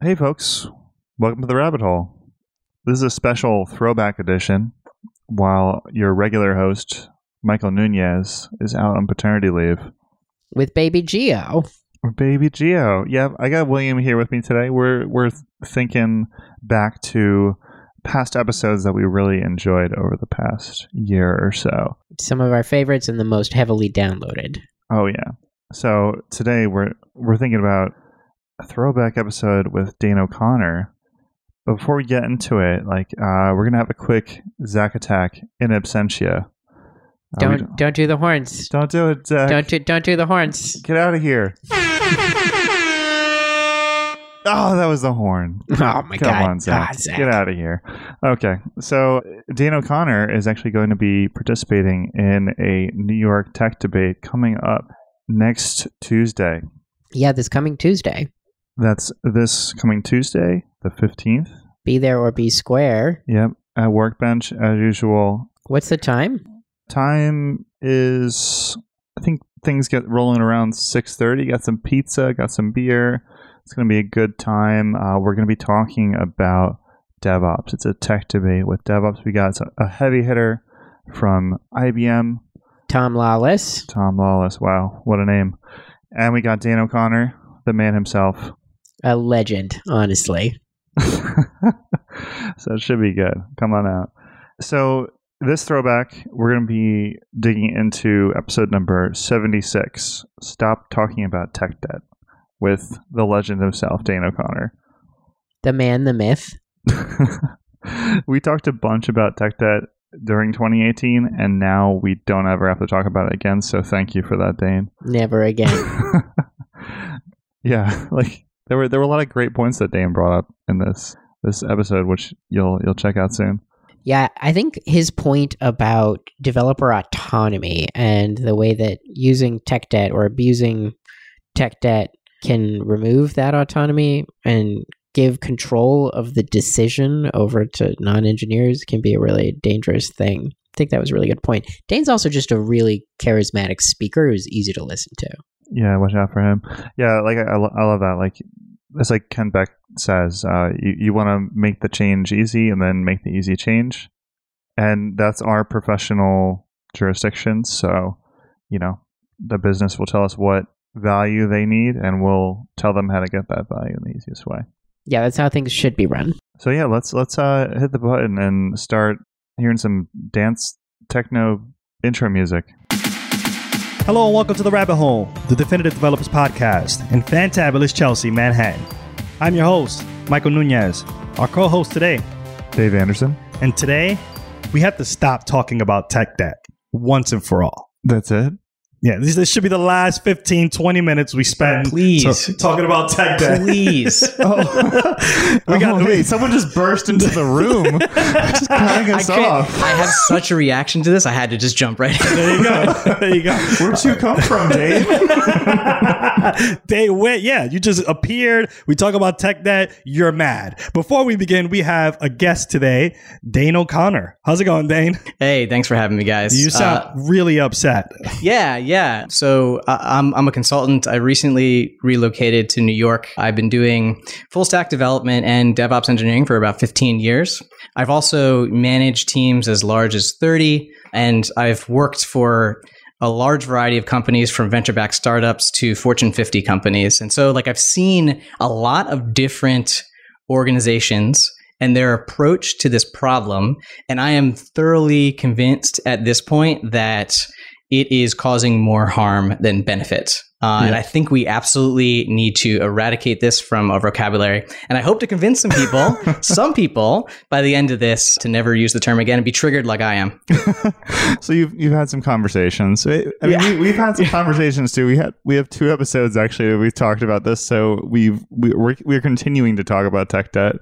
Hey, folks. Welcome to the rabbit hole. This is a special throwback edition while your regular host, Michael Nunez, is out on paternity leave. with baby Geo. Baby Geo. Yeah, I got William here with me today. We're we're thinking back to past episodes that we really enjoyed over the past year or so. Some of our favorites and the most heavily downloaded. Oh yeah. So today we're we're thinking about a throwback episode with Dane O'Connor. But before we get into it, like uh, we're gonna have a quick Zack attack in absentia. Uh, we Don't don't do the horns. don't do it, Zach. Don't do don't do the horns. Get out of here. Oh, that was the horn. Oh my Come god. on, Zach. Ah, Zach. Get out of here. Okay. So, Dane O'Connor is actually going to be participating in a New York tech debate coming up next Tuesday. Yeah, this coming Tuesday. That's this coming Tuesday, the 15th. Be there or be square. Yep. At Workbench, as usual. What's the time? Time is, I think things get rolling around 6.30. Got some pizza, got some beer. It's going to be a good time. Uh, we're going to be talking about DevOps. It's a tech debate with DevOps. We got a heavy hitter from IBM, Tom Lawless. Tom Lawless. Wow, what a name. And we got Dane O'Connor, the man himself. A legend, honestly. so it should be good. Come on out. So this throwback, we're going to be digging into episode number 76. Stop talking about tech debt with the legend himself, Dane O'Connor. The man, the myth. we talked a bunch about tech debt during 2018, and now we don't ever have to talk about it again. So thank you for that, Dane. Never again. yeah, like there were there were a lot of great points that Dane brought up in this this episode, which you'll you'll check out soon. Yeah, I think his point about developer autonomy and the way that using tech debt or abusing tech debt can remove that autonomy and give control of the decision over to non-engineers can be a really dangerous thing. I think that was a really good point. Dane's also just a really charismatic speaker who's easy to listen to. Yeah, watch out for him. Yeah, like I, I love that. Like it's like Kent Beck says, uh, you you want to make the change easy and then make the easy change, and that's our professional jurisdiction. So, you know, the business will tell us what value they need, and we'll tell them how to get that value in the easiest way. Yeah, that's how things should be run. So yeah, let's let's uh, hit the button and start hearing some dance techno intro music. Hello and welcome to The Rabbit Hole, the Definitive Developers Podcast in fantabulous Chelsea, Manhattan. I'm your host, Michael Nunez, our co host today. Dave Anderson. And today, we have to stop talking about tech debt once and for all. That's it. Yeah, this, this should be the last 15, 20 minutes we spend Please. talking about tech debt. Please. Oh, We got- wait, someone just burst into the room, just cutting I, us can't- off. I have such a reaction to this. I had to just jump right in. There you go. there you go. Where'd you come from, Dave? they went, yeah, you just appeared. We talk about tech debt. You're mad. Before we begin, we have a guest today, Dane O'Connor. How's it going, Dane? Hey, thanks for having me, guys. You sound Uh, really upset. yeah, yeah. So uh, I'm I'm a consultant. I recently relocated to New York. I've been doing full stack development and DevOps engineering for about 15 years. I've also managed teams as large as 30, and I've worked for a large variety of companies from venture backed startups to Fortune 50 companies. And so, like, I've seen a lot of different organizations and their approach to this problem. And I am thoroughly convinced at this point that it is causing more harm than benefit. Uh, And I think we absolutely need to eradicate this from our vocabulary. And I hope to convince some people, some people, by the end of this, to never use the term again and be triggered like I am. so you've you've had some conversations. I I mean, we, we've had some conversations too. We had we have two episodes actually. that We've talked about this, so we've we, we're we're continuing to talk about tech debt.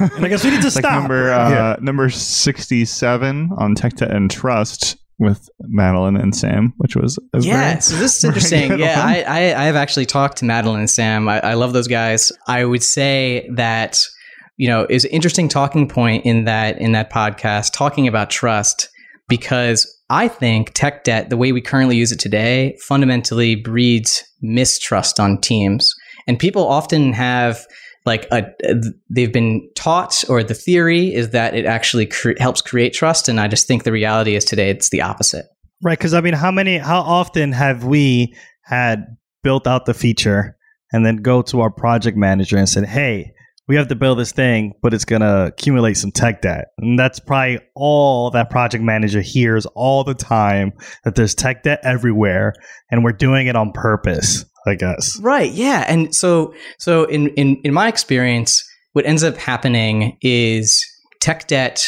And I guess we need to like stop. number uh, Yeah. number sixty seven on tech debt and trust with Madeline and Sam, which was Yeah, so this is interesting. Yeah. I, I, I have actually talked to Madeline and Sam. I, I love those guys. I would say that you know is an interesting talking point in that in that podcast talking about trust because I think tech debt, the way we currently use it today, fundamentally breeds mistrust on teams, and people often have like a, they've been taught or the theory is that it actually cre- helps create trust and i just think the reality is today it's the opposite Right, because I mean, how many, how often have we had built out the feature and then go to our project manager and said, "Hey, we have to build this thing, but it's gonna accumulate some tech debt," and that's probably all that project manager hears all the time that there's tech debt everywhere, and we're doing it on purpose. I guess. Right. Yeah. And so, so in, in, in my experience, what ends up happening is tech debt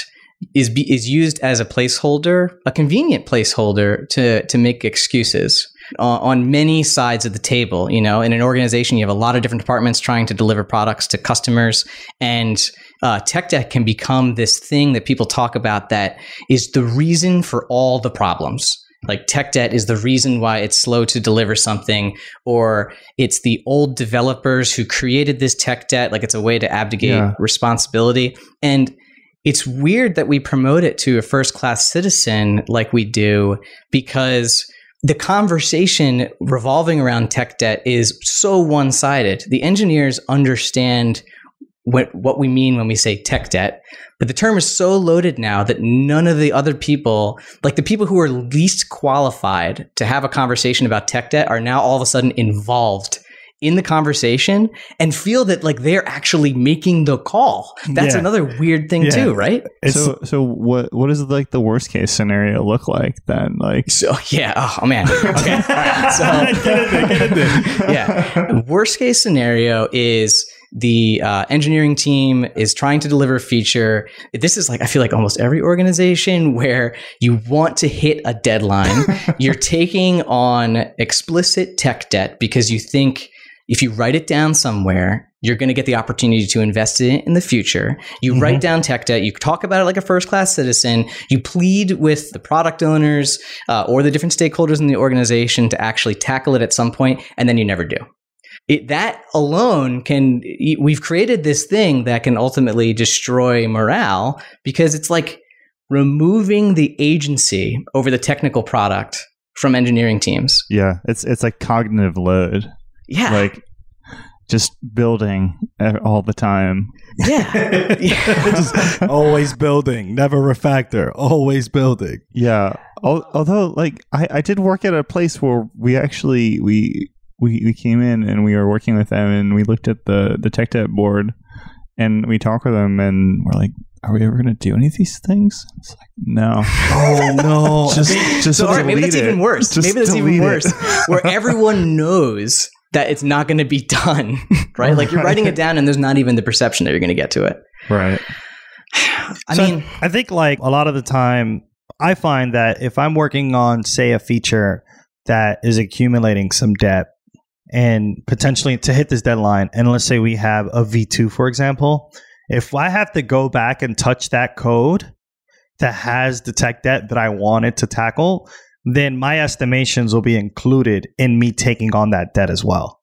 is be, is used as a placeholder, a convenient placeholder to to make excuses on many sides of the table. You know, in an organization, you have a lot of different departments trying to deliver products to customers, and uh, tech debt can become this thing that people talk about that is the reason for all the problems like tech debt is the reason why it's slow to deliver something or it's the old developers who created this tech debt like it's a way to abdicate Yeah. responsibility and it's weird that we promote it to a first class citizen like we do because the conversation revolving around tech debt is so one sided. The engineers understand what, what we mean when we say tech debt, but the term is so loaded now that none of the other people, like the people who are least qualified to have a conversation about tech debt, are now all of a sudden involved in the conversation and feel that like they're actually making the call. That's Yeah. another weird thing Yeah. too, right? It's so so what what does like the worst case scenario look like then? Like So yeah, oh, oh man. Okay. All right. So Get in there, get in there. yeah. Worst case scenario is the uh, engineering team is trying to deliver a feature. This is like, I feel like almost every organization where you want to hit a deadline. You're taking on explicit tech debt because you think if you write it down somewhere, you're going to get the opportunity to invest in it in the future. You write down tech debt. You talk about it like a first class citizen. You plead with the product owners uh, or the different stakeholders in the organization to actually tackle it at some point, and then you never do. It, that alone can, we've created this thing that can ultimately destroy morale because it's like removing the agency over the technical product from engineering teams. yeah, it's it's like cognitive load. Yeah. Like just building all the time. yeah. yeah. Just always building, never refactor, always building. Yeah. Although, like, I, I did work at a place where we actually we we we came in and we were working with them and we looked at the the tech debt board and we talked with them and we're like, are we ever going to do any of these things? It's like, no. Oh no! Just just So, all right, maybe delete that's even worse. Just maybe that's even worse. Where everyone knows that it's not going to be done, right? Like you're writing it down and there's not even the perception that you're going to get to it. right. I So mean, I think like a lot of the time, I find that if I'm working on, say, a feature that is accumulating some debt and potentially to hit this deadline, and let's say we have a V2, for example, if I have to go back and touch that code that has the tech debt that I wanted to tackle, then my estimations will be included in me taking on that debt as well.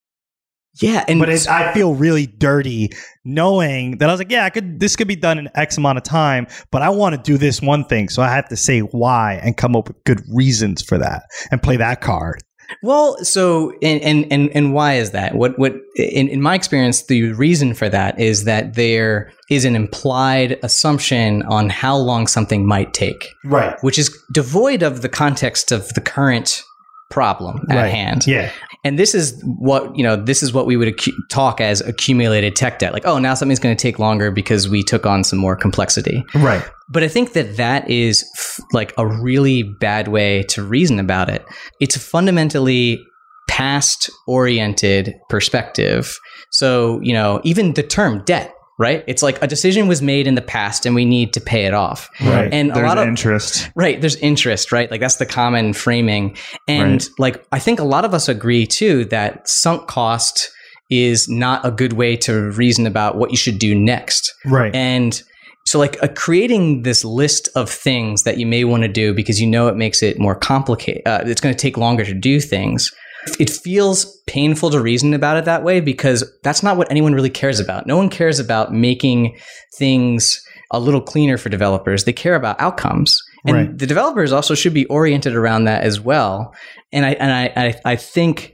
yeah, and But I feel really dirty knowing that I was like, yeah, I could. This could be done in X amount of time, but I want to do this one thing, so I have to say why and come up with good reasons for that and play that card. Well, so and and and, why is that? What what in, in my experience, the reason for that is that there is an implied assumption on how long something might take, Right. which is devoid of the context of the current problem at Right. hand. Yeah. And this is what you know. This is what we would acu- talk as accumulated tech debt. Like, oh, now something's going to take longer because we took on some more complexity. Right. But I think that that is f- like a really bad way to reason about it. It's a fundamentally past oriented perspective. So, you know, even the term debt, right? It's like a decision was made in the past and we need to pay it off. Right. And a There's lot of interest. Right. There's interest, right? Like that's the common framing. And Right. like I think a lot of us agree too that sunk cost is not a good way to reason about what you should do next. Right. And so, like, uh, creating this list of things that you may want to do because you know it makes it more complicated, uh, it's going to take longer to do things. It feels painful to reason about it that way because that's not what anyone really cares about. No one cares about making things a little cleaner for developers. They care about outcomes. And Right. the developers also should be oriented around that as well. And I and I, I, I think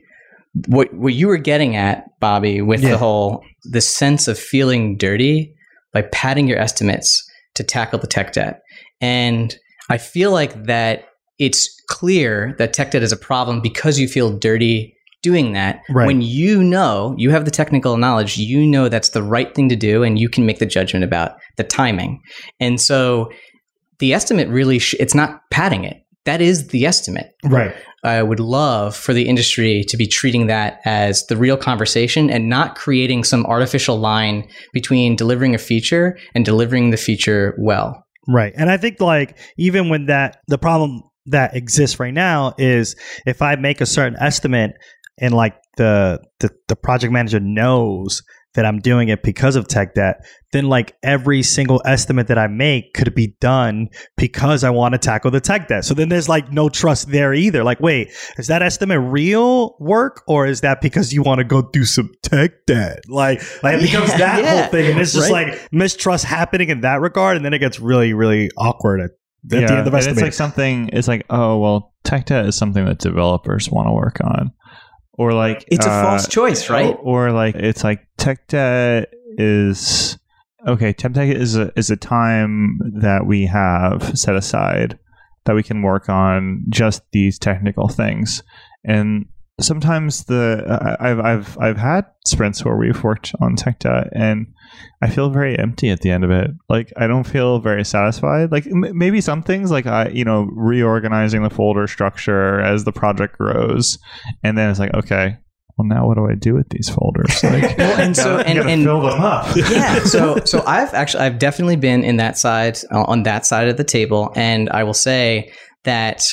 what what you were getting at, Bobby, with Yeah. the whole the sense of feeling dirty by padding your estimates to tackle the tech debt. And I feel like that it's clear that tech debt is a problem because you feel dirty doing that. Right. When you know, you have the technical knowledge, you know that's the right thing to do and you can make the judgment about the timing. And so the estimate really sh- it's not padding it. That is the estimate. Right. I would love for the industry to be treating that as the real conversation and not creating some artificial line between delivering a feature and delivering the feature well. Right. And I think like even when that the problem that exists right now is if I make a certain estimate and like the the, the project manager knows that I'm doing it because of tech debt, then like every single estimate that I make could be done because I want to tackle the tech debt. So then there's like no trust there either. Like, wait, is that estimate real work or is that because you want to go do some tech debt? Like, like it becomes Yeah, that yeah. whole thing. And it's just Right. like mistrust happening in that regard. And then it gets really, really awkward at, at the end of and it's like something. It's like, oh well, tech debt is something that developers want to work on, or like It's a uh, false choice, right? Or, or like it's like tech debt is okay. Temp Tech is a is a time that we have set aside that we can work on just these technical things, and sometimes the I've I've I've had sprints where we've worked on tech debt and I feel very empty at the end of it. Like I don't feel very satisfied. Like m- maybe some things like I you know reorganizing the folder structure as the project grows, and then it's like okay, well now what do I do with these folders? Like Well, and so gotta- and, and fill them up. yeah so so i've actually i've definitely been in that side uh, on that side of the table and i will say that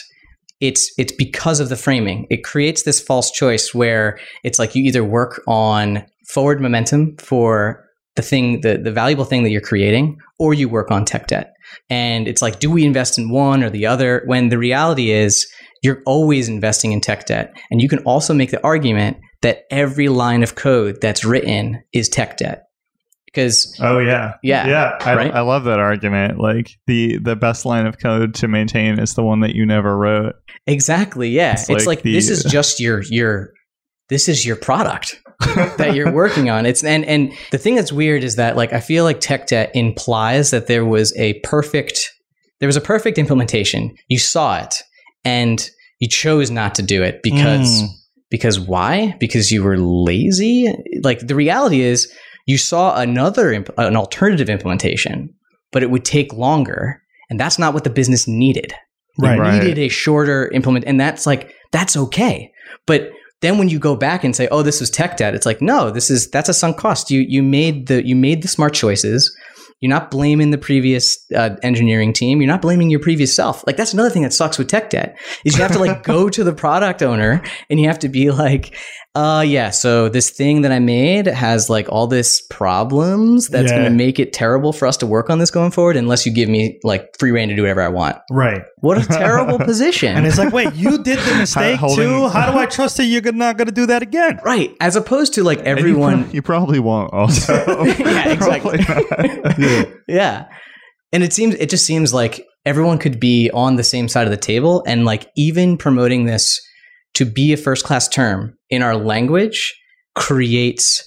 it's it's because of the framing. It creates this false choice where it's like you either work on forward momentum for the thing the, the valuable thing that you're creating or you work on tech debt. And it's like do we invest in one or the other? When the reality is you're always investing in tech debt. And you can also make the argument that every line of code that's written is tech debt because Oh yeah, Yeah, yeah. I, right? I love that argument. Like the the best line of code to maintain is the one that you never wrote. exactly yeah It's it's, like like, the- this is just your your this is your product that you're working on it's and and the thing that's weird is that like i feel like tech debt implies that there was a perfect there was a perfect implementation you saw it and you chose not to do it because Mm. because why because you were lazy like the reality is you saw another imp- an alternative implementation but it would take longer and that's not what the business needed they Right. Right. needed a shorter implement and that's like that's okay but then when you go back and say oh this was tech debt it's like no this is that's a sunk cost you you made the you made the smart choices you're not blaming the previous uh, engineering team you're not blaming your previous self like that's another thing that sucks with tech debt is you have to like go to the product owner and you have to be like uh yeah so this thing that i made has like all this problems that's Yeah. going to make it terrible for us to work on this going forward unless you give me like free reign to do whatever i want Right. what a terrible position. And it's like, wait, you did the mistake Holding- too. How do I trust that you're not going to do that again? right. As opposed to like And you everyone. pro- you, probably won't. Also, Yeah, exactly. Not. yeah. And it seems, it just seems like everyone could be on the same side of the table and like even promoting this to be a first class term in our language creates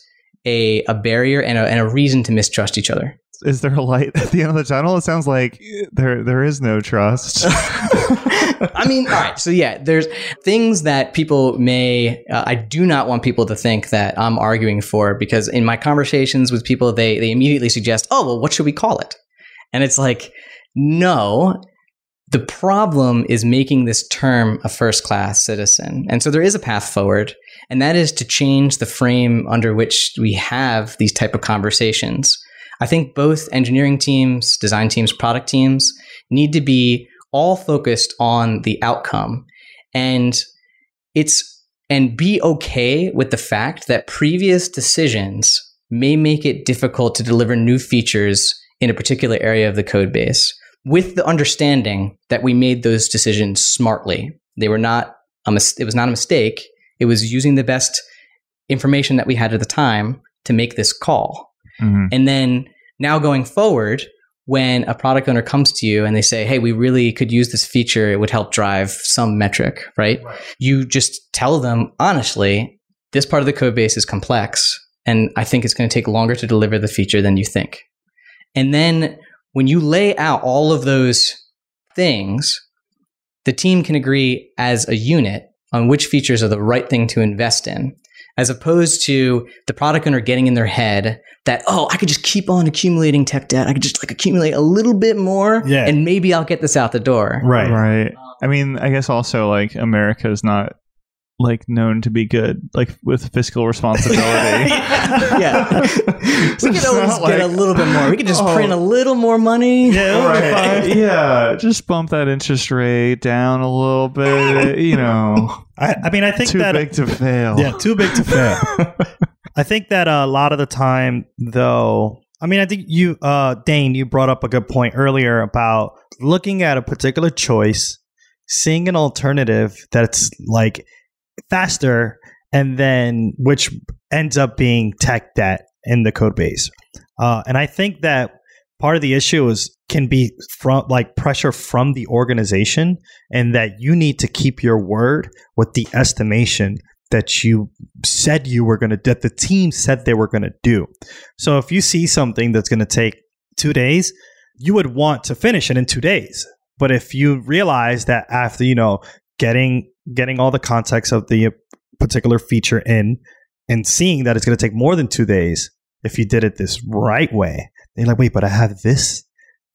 a, a barrier and a, and a reason to mistrust each other. Is there a light at the end of the tunnel? It sounds like there there is no trust. I mean, all right. So yeah, there's things that people may. Uh, I do not want people to think that I'm arguing for because in my conversations with people, they they immediately suggest, "Oh, well, what should we call it?" And it's like, no. The problem is making this term a first class citizen. And so there is a path forward, and that is to change the frame under which we have these type of conversations. I think both engineering teams, design teams, product teams need to be all focused on the outcome. And it's and be okay with the fact that previous decisions may make it difficult to deliver new features in a particular area of the code base with the understanding that we made those decisions smartly. They were not a mis- it was not a mistake. It was using the best information that we had at the time to make this call. Mhm. and then now going forward, when a product owner comes to you and they say, Hey, we really could use this feature, it would help drive some metric, right? You just tell them honestly, this part of the code base is complex, and I think it's going to take longer to deliver the feature than you think. And then when you lay out all of those things, the team can agree as a unit on which features are the right thing to invest in, as opposed to the product owner getting in their head that, oh, I could just keep on accumulating tech debt. I could just like accumulate a little bit more Yeah. and maybe I'll get this out the door. Right. Right. I mean, I guess also like America is not like known to be good like with fiscal responsibility. yeah. It's we could always not get a little bit more. We could just Oh. print a little more money. Yeah, Right. yeah, just bump that interest rate down a little bit. You know, I, I mean, I think too that big to fail. yeah, too big to fail. I think that a lot of the time, though, I mean, I think you, uh, Dane, you brought up a good point earlier about looking at a particular choice, seeing an alternative that's like faster, and then which ends up being tech debt in the code base. Uh, and I think that part of the issue is can be from like pressure from the organization and that you need to keep your word with the estimation that you said you were going to that the team said they were going to do. So if you see something that's going to take 2 days, you would want to finish it in 2 days. But if you realize that after, you know, getting getting all the context of the particular feature in and seeing that it's going to take more than 2 days if you did it this right way. They're like, "Wait, but I have this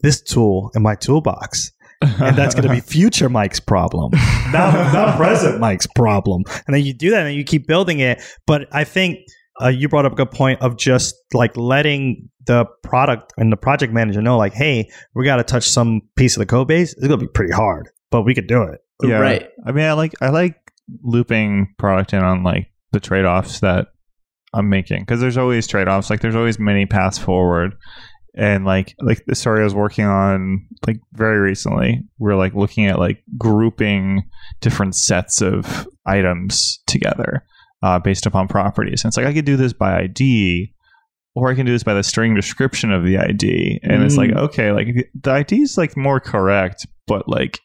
this tool in my toolbox." and that's going to be future Mike's problem, not, not present Mike's problem. And then you do that, and you keep building it. But I think uh, you brought up a good point of just like letting the product and the project manager know, like, hey, we got to touch some piece of the code base. It's going to be pretty hard, but we could do it. Yeah. Right. I mean, I like I like looping product in on like the trade offs that I'm making because there's always trade offs. Like there's always many paths forward. And like like the story I was working on like very recently, we're like looking at like grouping different sets of items together uh, based upon properties. And it's like I could do this by ID, or I can do this by the string description of the ID. And it's like, Mm. okay, like the ID is like more correct, but like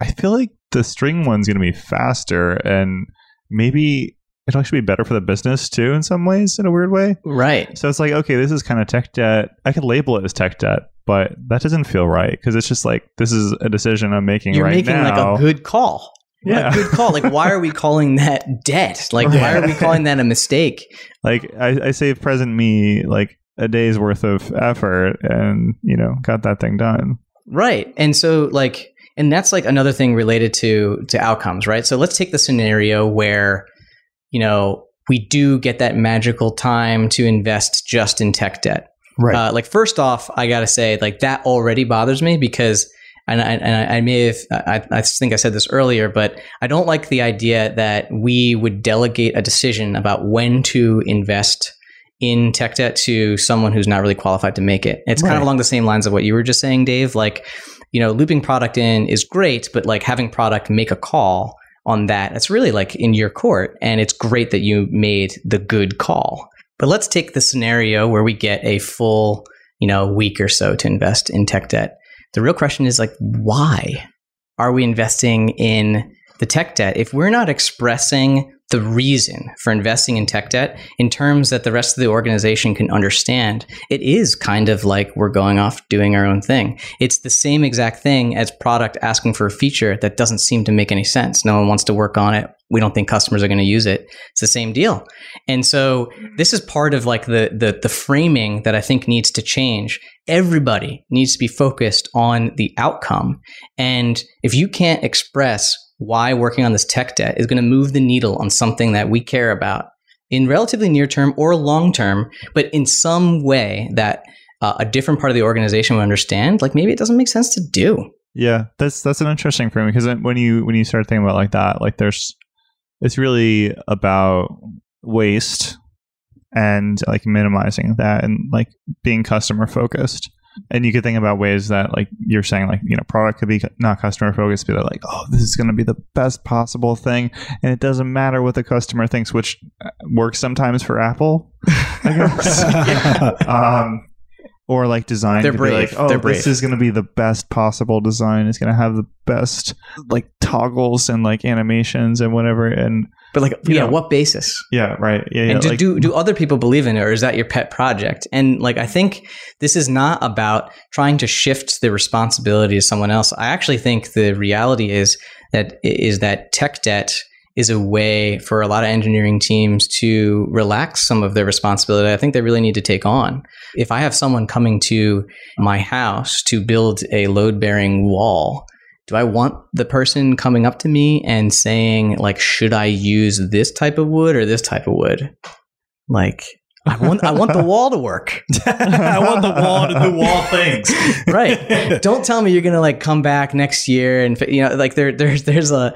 I feel like the string one's going to be faster and maybe it'll actually be better for the business too in some ways in a weird way. Right. So it's like, okay, this is kind of tech debt. I could label it as tech debt, but that doesn't feel right because it's just like this is a decision I'm making You're right making now. like a good call. Yeah. Like, good call. Like, why are we calling that debt? Like, why are we calling that a mistake? like I, I saved present me like a day's worth of effort and you know got that thing done. Right. And so like and that's like another thing related to to outcomes, right? So let's take the scenario where you know, we do get that magical time to invest just in tech debt. Right. Uh, like first off, I got to say like that already bothers me because and I, and I may have I, I think I said this earlier, but I don't like the idea that we would delegate a decision about when to invest in tech debt to someone who's not really qualified to make it. It's kind of along the same lines of what you were just saying, Dave. Like, you know, looping product in is great, but like having product make a call on that, it's really like in your court. And it's great that you made the good call. But let's take the scenario where we get a full, you know, week or so to invest in tech debt. The real question is like, why are we investing in the tech debt if we're not expressing the reason for investing in tech debt in terms that the rest of the organization can understand? It is kind of like we're going off doing our own thing. It's the same exact thing as product asking for a feature that doesn't seem to make any sense. No one wants to work on it. We don't think customers are going to use it. It's the same deal. And so this is part of like the the the framing that I think needs to change. Everybody needs to be focused on the outcome. And if you can't express why working on this tech debt is going to move the needle on something that we care about in relatively near term or long term, but in some way that uh, a different part of the organization would understand, like maybe it doesn't make sense to do. Yeah, that's that's an interesting frame because when you when you start thinking about like that, like there's it's really about waste and like minimizing that and like being customer focused. And you could think about ways that like you're saying like you know product could be not customer focused, but like oh this is going to be the best possible thing, and it doesn't matter what the customer thinks, which uh, works sometimes for Apple, I guess. um, or like design They're to brave. be like, oh, They're this is going to be the best possible design. It's going to have the best like toggles and like animations and whatever. And but like, you Yeah. know, what basis? Yeah, right. Yeah, yeah. and do, like- do do other people believe in it, or is that your pet project? And like, I think this is not about trying to shift the responsibility to someone else. I actually think the reality is that is that tech debt is a way for a lot of engineering teams to relax some of their responsibility. I think they really need to take on. If I have someone coming to my house to build a load bearing wall, do I want the person coming up to me and saying like, should I use this type of wood or this type of wood? Like, I want I want the wall to work. I want the wall to do wall things. right. Don't tell me you're gonna like come back next year and you know like there there's there's a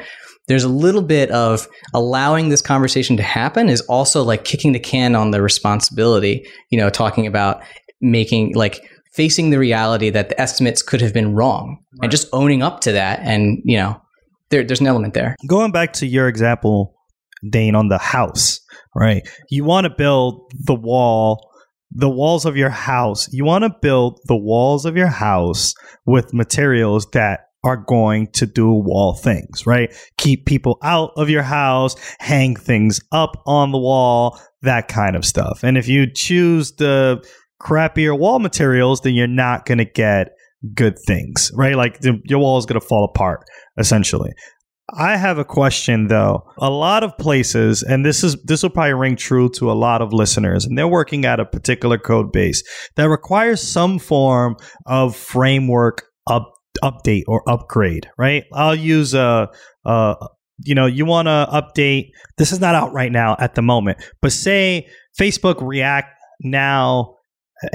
there's a little bit of allowing this conversation to happen is also like kicking the can on the responsibility. You know, talking about making like facing the reality that the estimates could have been wrong and just owning up to that and you know there, there's an element there. Going back to your example, Dane, on the house, right? You want to build the wall, the walls of your house. You want to build the walls of your house with materials that are going to do wall things, right? Keep people out of your house, hang things up on the wall, that kind of stuff. And if you choose the crappier wall materials, then you're not going to get good things, right? Like the, your wall is going to fall apart essentially. I have a question though. A lot of places, and this is this will probably ring true to a lot of listeners, and they're working at a particular code base that requires some form of framework up, update or upgrade. Right? I'll use a. a you know, you want to update. This is not out right now at the moment, but say Facebook React now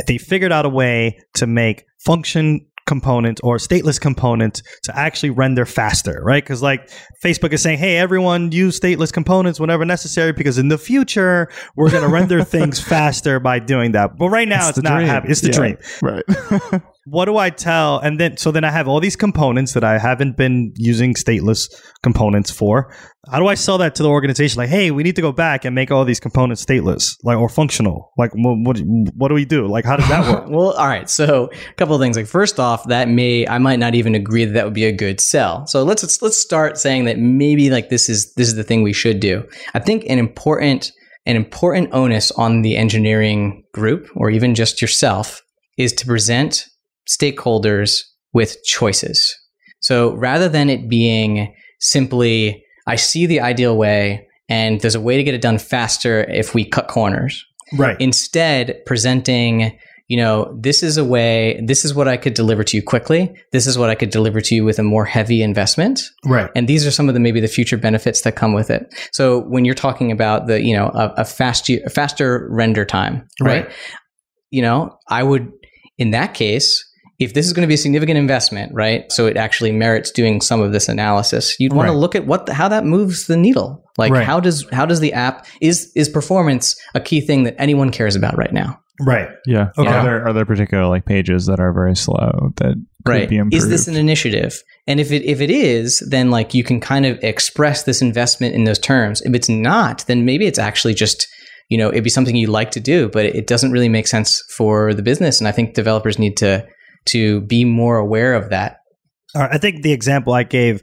they figured out a way to make function components or stateless components to actually render faster, right? Because like Facebook is saying, hey, everyone use stateless components whenever necessary because in the future we're going to render things faster by doing that. But right now it's, not happening. It's the Yeah, dream. Right. What do I tell? And then so then I have all these components that I haven't been using stateless components for. How do I sell that to the organization? Like, hey, we need to go back and make all these components stateless, like or functional. Like, what what, do we do? Like, how does that work? well, all right. So, a couple of things. Like, first off, that may I might not even agree that that would be a good sell. So let's, let's start saying that maybe like this is this is the thing we should do. I think an important an important onus on the engineering group or even just yourself is to present stakeholders with choices. So rather than it being simply I see the ideal way and there's a way to get it done faster if we cut corners right. instead presenting you know this is a way this is what i could deliver to you quickly this is what i could deliver to you with a more heavy investment right. and these are some of the maybe the future benefits that come with it so when you're talking about the you know a, a fast a faster render time right? Right. you know i would in that case if this is going to be a significant investment right so it actually merits doing some of this analysis you'd want to look at what the, how that moves the needle like Right. how does how does the app is is performance a key thing that anyone cares about right now Right. yeah. Okay. Are there are there particular like pages that are very slow that could right be improved? is this an initiative and if it if it is then like you can kind of express this investment in those terms if it's not then maybe it's actually just you know it'd be something you'd like to do but it doesn't really make sense for the business and i think developers need to to be more aware of that right, I think the example I gave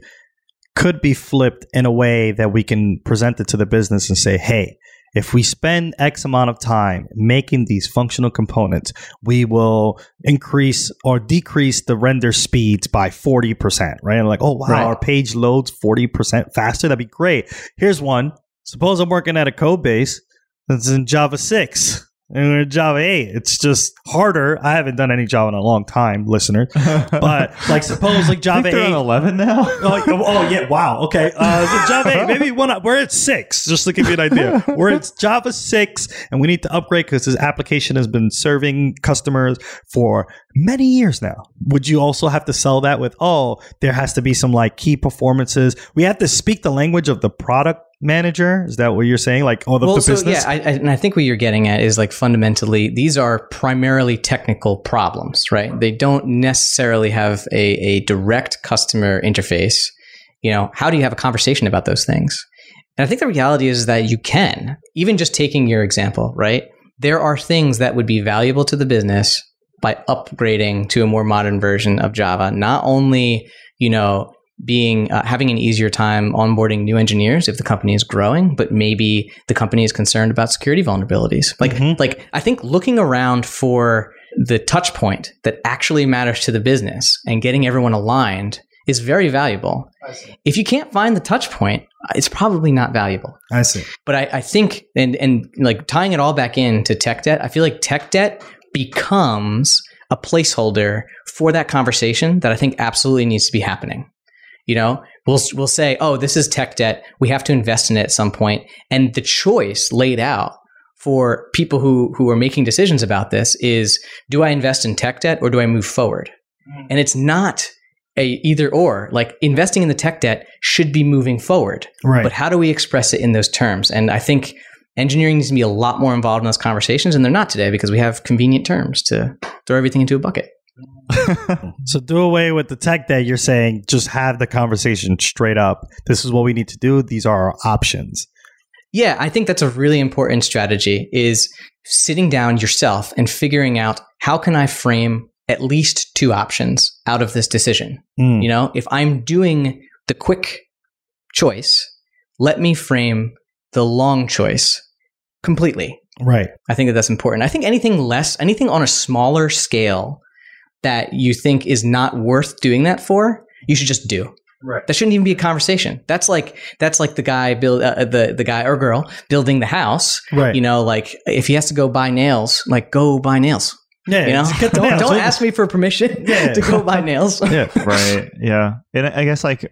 could be flipped in a way that we can present it to the business and say, hey, if we spend X amount of time making these functional components, we will increase or decrease the render speeds by 40%, right? And like, oh, wow, Right. our page loads 40% faster. That'd be great. Here's one. Suppose I'm working at a code base that's in Java 6 and we're Java 8. It's just harder. I haven't done any Java in a long time, listener. But like, suppose like Java think 8. on eleven now. Oh, oh, yeah! Wow. Okay. Uh, so Java 8, maybe one. We're at six, just to give you an idea. We're at Java six, and we need to upgrade because this application has been serving customers for many years now. Would you also have to sell that with? Oh, there has to be some like key performances. We have to speak the language of the product manager. Is that what you're saying? Like, oh, the, well, the so business. yeah, I, I, and I think what you're getting at is like fundamentally, these are primarily technical problems, right? They don't necessarily have a, a direct customer interface. You know, how do you have a conversation about those things? And I think the reality is that you can, even just taking your example, right? There are things that would be valuable to the business by upgrading to a more modern version of Java. Not only, you know, being uh, having an easier time onboarding new engineers if the company is growing, but maybe the company is concerned about security vulnerabilities. Like Mhm. like I think looking around for the touch point that actually matters to the business and getting everyone aligned is very valuable. If you can't find the touch point, it's probably not valuable. I see. But I, I think, and and like tying it all back into tech debt, I feel like tech debt becomes a placeholder for that conversation that I think absolutely needs to be happening. You know, we'll we'll say, oh, this is tech debt. We have to invest in it at some point, and the choice laid out for people who who are making decisions about this is: do I invest in tech debt or do I move forward? Mm. And it's not a either or. Like investing in the tech debt should be moving forward. Right. But how do we express it in those terms? And I think engineering needs to be a lot more involved in those conversations, and they're not today because we have convenient terms to throw everything into a bucket. So do away with the tech that you're saying. Just have the conversation straight up. This is what we need to do. These are our options. Yeah, I think that's a really important strategy is sitting down yourself and figuring out how can I frame at least two options out of this decision. Mm. You know, if I'm doing the quick choice, let me frame the long choice completely. Right. I think that that's important. I think anything less, anything on a smaller scale that you think is not worth doing that for, you should just do. Right. That shouldn't even be a conversation. That's like that's like the guy build uh, the the guy or girl building the house. Right. You know, like if he has to go buy nails, like go buy nails. yeah. You know, get the don't, nails. don't ask me for permission Yeah. to go buy nails. Yeah. right yeah and i guess like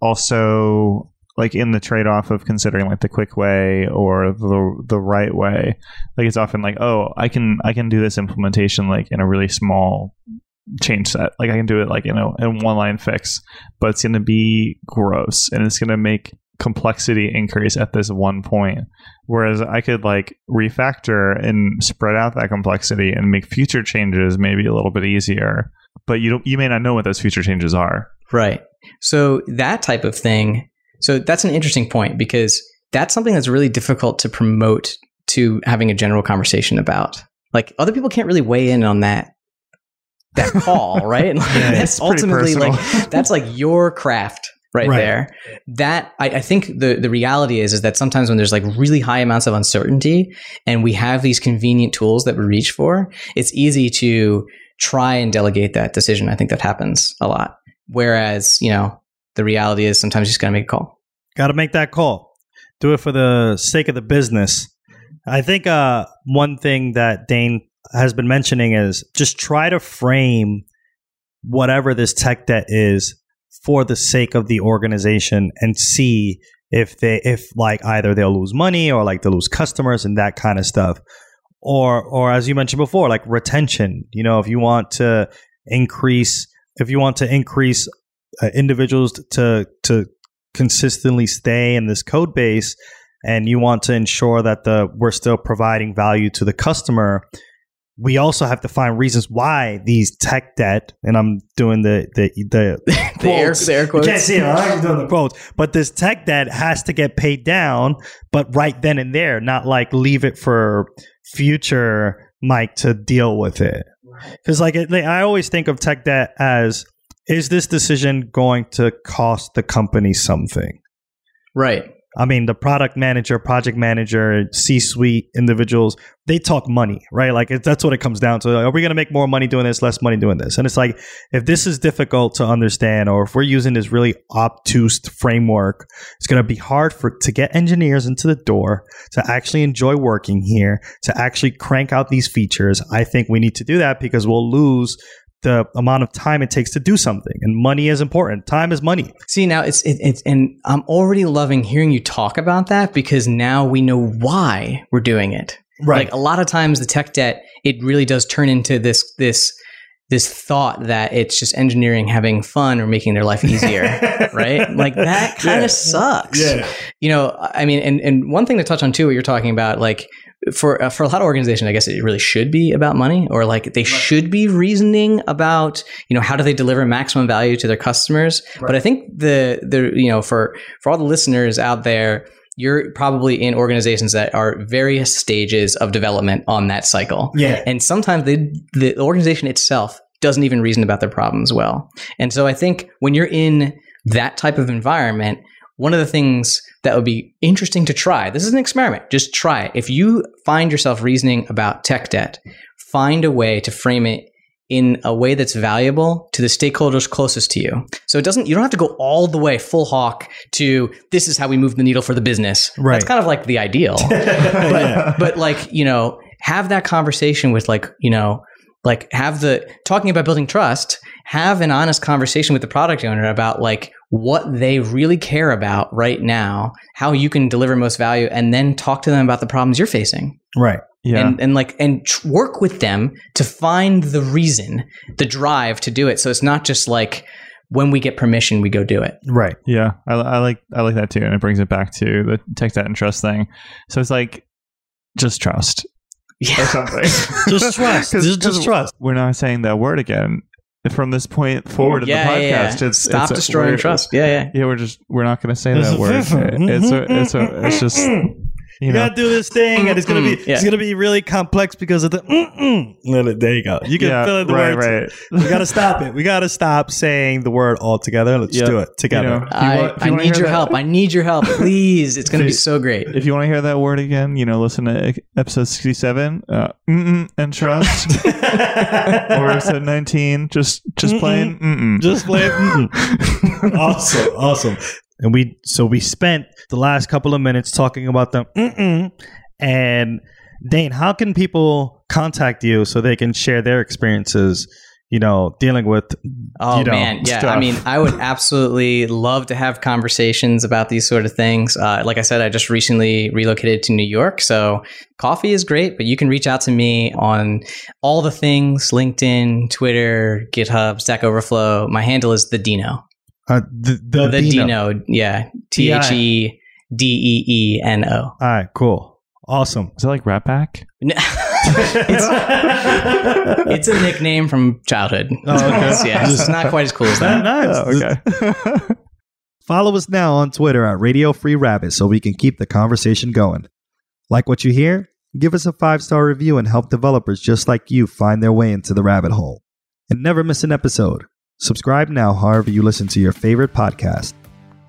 also like in the trade-off of considering like the quick way or the the right way like it's often like oh i can i can do this implementation like in a really small change set like i can do it like you know in one line fix but it's going to be gross and it's going to make complexity increase at this one point whereas i could like refactor and spread out that complexity and make future changes maybe a little bit easier but you don't you may not know what those future changes are Right. So that type of thing. So that's an interesting point because that's something that's really difficult to promote to having a general conversation about. Like other people can't really weigh in on that that call, right? Like, Yeah, that's it's ultimately like that's like your craft right, Right. there. That I, I think the the reality is is that sometimes when there's like really high amounts of uncertainty and we have these convenient tools that we reach for, it's easy to try and delegate that decision. I think that happens a lot. Whereas, you know, the reality is sometimes you just got to make a call. Got to make that call. Do it for the sake of the business. I think uh, one thing that Dane has been mentioning is just try to frame whatever this tech debt is for the sake of the organization and see if they if like either they'll lose money or like they'll lose customers and that kind of stuff or or as you mentioned before like retention you know if you want to increase if you want to increase uh, individuals to to consistently stay in this code base and you want to ensure that the we're still providing value to the customer we also have to find reasons why these tech debt and i'm doing the the the, The air, quotes. the air you can't see it i'm doing the quotes. But this tech debt has to get paid down but right then and there not like leave it for future mike to deal with it. Because like it, i always think of tech debt as is this decision going to cost the company something Right. I mean, the product manager, project manager, C suite individuals, they talk money, right? Like, that's what it comes down to. Like, are we going to make more money doing this, less money doing this? And it's like, if this is difficult to understand, or if we're using this really obtuse framework, it's going to be hard for to get engineers into the door to actually enjoy working here, to actually crank out these features. I think we need to do that because we'll lose the amount of time it takes to do something. And money is important. Time is money. See, now it's, it, it's, and I'm already loving hearing you talk about that because now we know why we're doing it. Right like a lot of times the tech debt, it really does turn into this, this, this thought that it's just engineering having fun or making their life easier, right? Like that kind of Yeah. sucks. Yeah. You know, I mean, and, and one thing to touch on too, what you're talking about, like for uh, for a lot of organizations, I guess it really should be about money, or like they should be reasoning about, you know, how do they deliver maximum value to their customers. But I think the the you know for for all the listeners out there, you're probably in organizations that are various stages of development on that cycle. Yeah. And sometimes the the organization itself doesn't even reason about their problems well. And so I think when you're in that type of environment, one of the things that would be interesting to try, this is an experiment, just try it. If you find yourself reasoning about tech debt, find a way to frame it in a way that's valuable to the stakeholders closest to you. So it doesn't you don't have to go all the way full hawk to this is how we move the needle for the business. Right. That's kind of like the ideal. but but like, you know, have that conversation with like, you know, like have the talking about building trust, have an honest conversation with the product owner about like what they really care about right now, how you can deliver most value and then talk to them about the problems you're facing Right. Yeah. and and like and tr- work with them to find the reason, the drive to do it. So it's not just like when we get permission, we go do it. Right. Yeah, I, I like I like that too, and it brings it back to the tech debt and trust thing. So it's like just trust or Yeah. something. Just trust. 'Cause- Just- just 'cause trust. We're not saying that word again from this point forward in yeah, the podcast. yeah. It's Stop it's a- destroying we're- trust. Yeah, yeah. Yeah, we're just we're not going to say There's that a word. It's a, it's a, it's just you You know. gotta do this thing, and it's gonna be yeah. it's gonna be really complex because of the. Mm-mm. There you go. You can yeah, fill in the right, words. right. We gotta stop it. We gotta stop saying the word all together. Let's Yeah. do it together. You know, you I, want- if I need your that- help. I need your help. Please. It's going to be so great. If you want to hear that word again, you know, listen to episode sixty-seven, uh, mm-mm, and trust, or episode nineteen, just just Mm-mm. plain mm-mm. Just play. Mm-mm. awesome, awesome. And we so we spent the last couple of minutes talking about the mm-mm. and Dane. How can people contact you so they can share their experiences? You know, dealing with Oh you know, man, yeah. stuff. I mean, I would absolutely love to have conversations about these sort of things. Uh, like I said, I just recently relocated to New York, so coffee is great. But you can reach out to me on all the things: LinkedIn, Twitter, GitHub, Stack Overflow. My handle is the Dino. Uh, the the, The Dino. Dino, yeah, T H E D E E N O. All right, cool, awesome. Is that like Rat Pack? it's, it's a nickname from childhood. Oh, okay. It's- yeah, it's not quite as cool as that. nice. Oh, okay. Follow us now on Twitter at Radio Free Rabbit so we can keep the conversation going. Like what you hear? Give us a five star review and help developers just like you find their way into the rabbit hole. And never miss an episode. Subscribe now, however, you listen to your favorite podcast.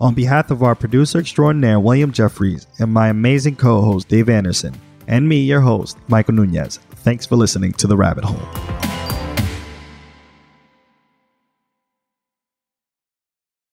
On behalf of our producer extraordinaire, William Jeffries, and my amazing co host, Dave Anderson, and me, your host, Michael Nunez, thanks for listening to The Rabbit Hole.